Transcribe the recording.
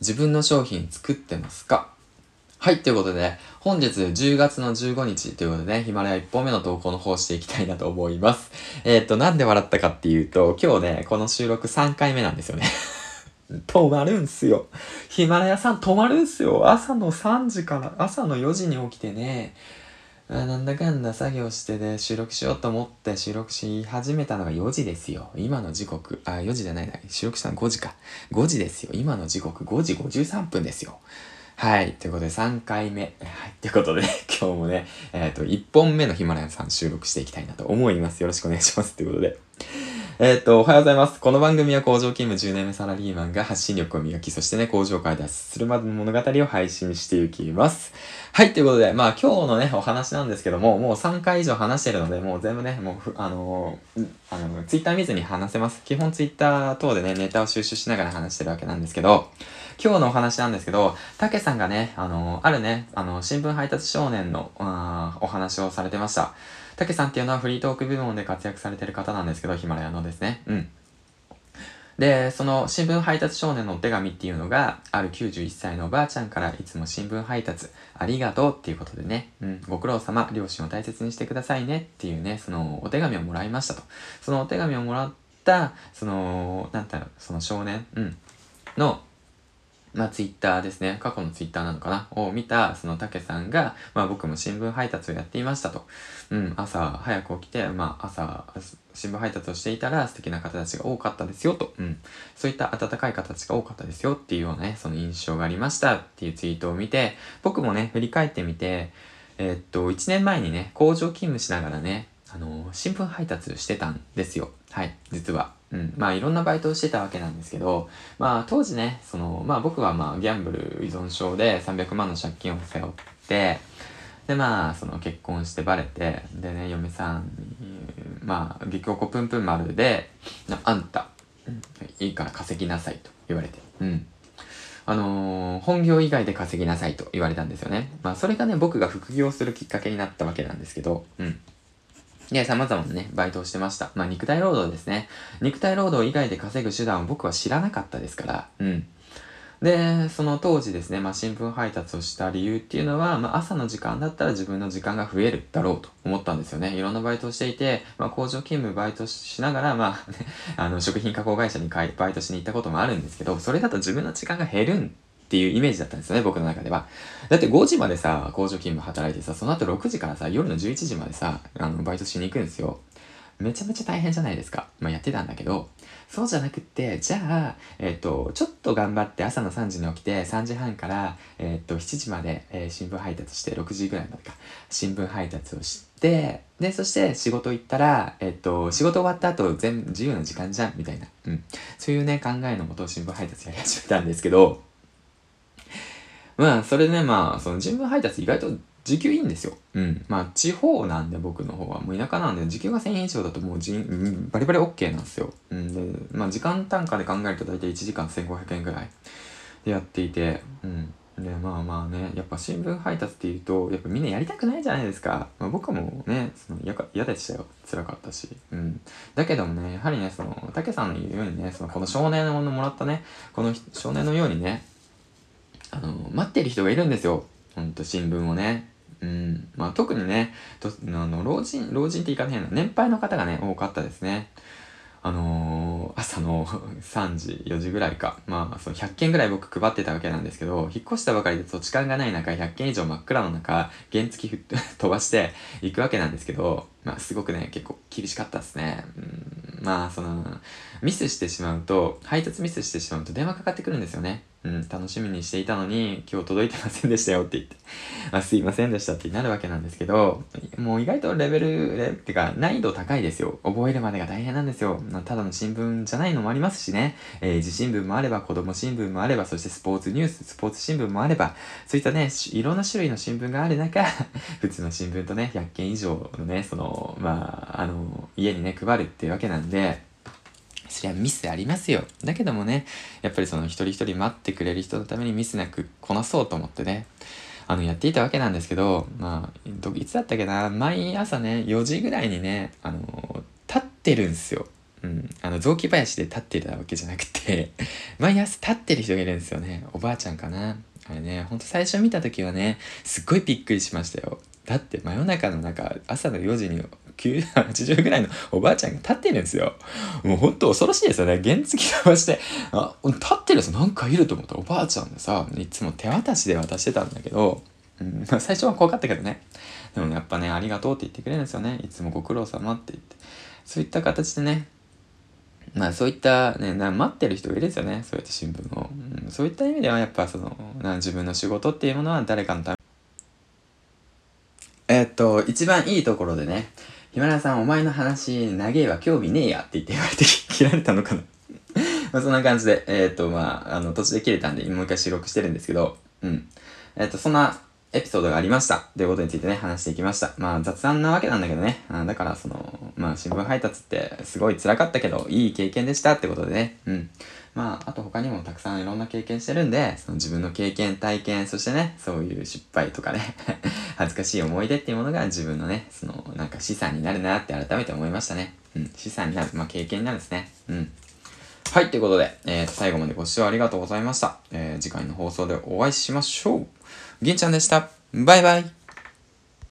自分の商品作ってますか？はい、ということで、本日10月の15日ということでね、ヒマラヤ1本目の投稿の方していきたいなと思います。えー、っと、なんで笑ったかっていうと、今日ね、この収録3回目なんですよね。止まるんすよ。ヒマラヤさん止まるんすよ。朝の3時から、朝の4時に起きてね、あなんだかんだ作業してで、収録しようと思って収録し始めたのが4時ですよ。今の時刻、あ、4時じゃないな。収録したの5時か。5時ですよ。今の時刻5時53分ですよ。はい。ということで3回目。はい。ということで、今日もね、えっ、ー、と、1本目のヒマラヤさん収録していきたいなと思います。よろしくお願いします。ということで。えっと、おはようございます。この番組は工場勤務10年目サラリーマンが発信力を磨き、そしてね、工場から脱出するまでの物語を配信していきます。はい、ということで、まあ今日のね、お話なんですけども、もう3回以上話してるので、もう全部ね、もう、あのー、あの、ツイッター見ずに話せます。基本ツイッター等でね、ネタを収集しながら話してるわけなんですけど、今日のお話なんですけど、たけさんがね、あのー、あるね、あの、新聞配達少年の、お話をされてました。たけさんっていうのはフリートーク部門で活躍されてる方なんですけど、ヒマラヤのですね。うん。で、その新聞配達少年のお手紙っていうのが、ある91歳のおばあちゃんからいつも新聞配達ありがとうっていうことでね、うん、ご苦労様、両親を大切にしてくださいねっていうね、そのお手紙をもらいましたと。そのお手紙をもらった、その、なんだろう、その少年、うん、のまあ、ツイッターですね。過去のツイッターなのかな？を見た、そのたけさんが、まあ、僕も新聞配達をやっていましたと。うん、朝早く起きて、まあ、朝、新聞配達をしていたら素敵な方たちが多かったですよと。うん。そういった温かい方たちが多かったですよっていうようなね、その印象がありましたっていうツイートを見て、僕もね、振り返ってみて、えー、っと、1年前にね、工場勤務しながらね、あのー、新聞配達してたんですよ。はい、実は。うん。まあいろんなバイトをしてたわけなんですけど、まあ当時ね、その、まあ僕はまあギャンブル依存症で300万の借金を背負って、でまあその結婚してバレて、でね、嫁さんに、まあ激おこぷんぷん丸で、あんた、いいから稼ぎなさいと言われて、うん。あのー、本業以外で稼ぎなさいと言われたんですよね。まあそれがね、僕が副業するきっかけになったわけなんですけど、うん。で、様々なね、バイトをしてました。まあ、肉体労働ですね。肉体労働以外で稼ぐ手段を僕は知らなかったですから、うん。で、その当時ですね、まあ、新聞配達をした理由っていうのは、まあ、朝の時間だったら自分の時間が増えるだろうと思ったんですよね。いろんなバイトをしていて、まあ、工場勤務バイトしながら、まあ、ね、あの、食品加工会社にバイトしに行ったこともあるんですけど、それだと自分の時間が減るんっていうイメージだったんですよね、僕の中では。だって5時までさ、工場勤務働いてさ、その後6時からさ、夜の11時までさ、あの、バイトしに行くんですよ。めちゃめちゃ大変じゃないですか。まあ、やってたんだけど、そうじゃなくって、じゃあ、えっ、ー、と、ちょっと頑張って朝の3時に起きて、3時半から、えっ、ー、と、7時まで、えー、新聞配達して、6時ぐらいまでか、新聞配達をして、で、そして仕事行ったら、えっ、と、仕事終わった後、全自由な時間じゃん、みたいな。うん。そういうね、考えのもと新聞配達やり始めたんですけど、まあ、それでね、まあ、その新聞配達意外と時給いいんですよ。うん。まあ、地方なんで僕の方は、もう田舎なんで、時給が1000円以上だともうじ、ん、バリバリ OK なんですよ。うん。で、まあ、時間単価で考えると大体1時間1500円ぐらいでやっていて、うん。で、まあまあね、やっぱ新聞配達っていうと、やっぱみんなやりたくないじゃないですか。まあ、僕もね、その嫌でしたよ。辛かったし。うん。だけどもね、やはりね、その、竹さんの言うようにね、その、この少年のもらったね、この少年のようにね、待ってる人がいるんですよ。ほんと、新聞をね。うん。まあ、特にね、とあの、老人、老人って言い方変な、年配の方がね、多かったですね。あのー、朝の 3時、4時ぐらいか。まあ、その100件ぐらい僕配ってたわけなんですけど、引っ越したばかりで土地勘がない中、100件以上真っ暗の中、原付き 飛ばして行くわけなんですけど、まあ、すごくね、結構厳しかったですね。うん、まあ、その、ミスしてしまうと、配達ミスしてしまうと電話かかってくるんですよね。うん、楽しみにしていたのに、今日届いてませんでしたよって言って、あすいませんでしたってなるわけなんですけど、もう意外とレベル、レってか難易度高いですよ。覚えるまでが大変なんですよ。ただの新聞じゃないのもありますしね、えー、自新聞もあれば、子供新聞もあれば、そしてスポーツニュース、スポーツ新聞もあれば、そういったね、いろんな種類の新聞がある中、普通の新聞とね、100件以上のね、その、まあ、あの、家にね、配るっていうわけなんで、そりゃミスありますよ。だけどもね、やっぱりその一人一人待ってくれる人のためにミスなくこなそうと思ってね、あの、やっていたわけなんですけど、まあ、いつだったっけな、毎朝ね、4時ぐらいにね、あの、立ってるんですよ。うん。あの、雑木林で立ってるわけじゃなくて、毎朝立ってる人がいるんですよね。おばあちゃんかな。あれね、ほんと最初見た時はね、すっごいびっくりしましたよ。だって真夜中の中、朝の4時に9、80ぐらいのおばあちゃんが立ってるんですよ。もうほんと恐ろしいですよね。原付飛ばして、あ、立ってるんですなんかいると思ったおばあちゃんでさ、いつも手渡しで渡してたんだけど、うん、最初は怖かったけどね。でもやっぱね、ありがとうって言ってくれるんですよね。いつもご苦労様って言って。そういった形でね、まあそういったね、な待ってる人がいるんですよね。そうやって新聞を。うん、そういった意味ではやっぱその、な自分の仕事っていうものは誰かのためえ、っと、一番いいところでね、ヒマラヤさんお前の話長えわ興味ねえやって言って言われて切られたのかな まあそんな感じで、えー、っとまあ、あの途中で切れたんでもう一回収録してるんですけど、うん。えー、っと、そんなエピソードがありました。ということについてね、話していきました。まあ雑談なわけなんだけどね。あだからその、まあ新聞配達ってすごい辛かったけど、いい経験でしたってことでね。うん。まあ、あと他にもたくさんいろんな経験してるんで、その自分の経験、体験、そしてね、そういう失敗とかね 恥ずかしい思い出っていうものが自分のね、その、なんか資産になるなって改めて思いましたね。うん、資産になる。まあ、経験になるんですね。うん。はい、ということで、えー、最後までご視聴ありがとうございました。えー、次回の放送でお会いしましょう。銀ちゃんでした。バイバイ。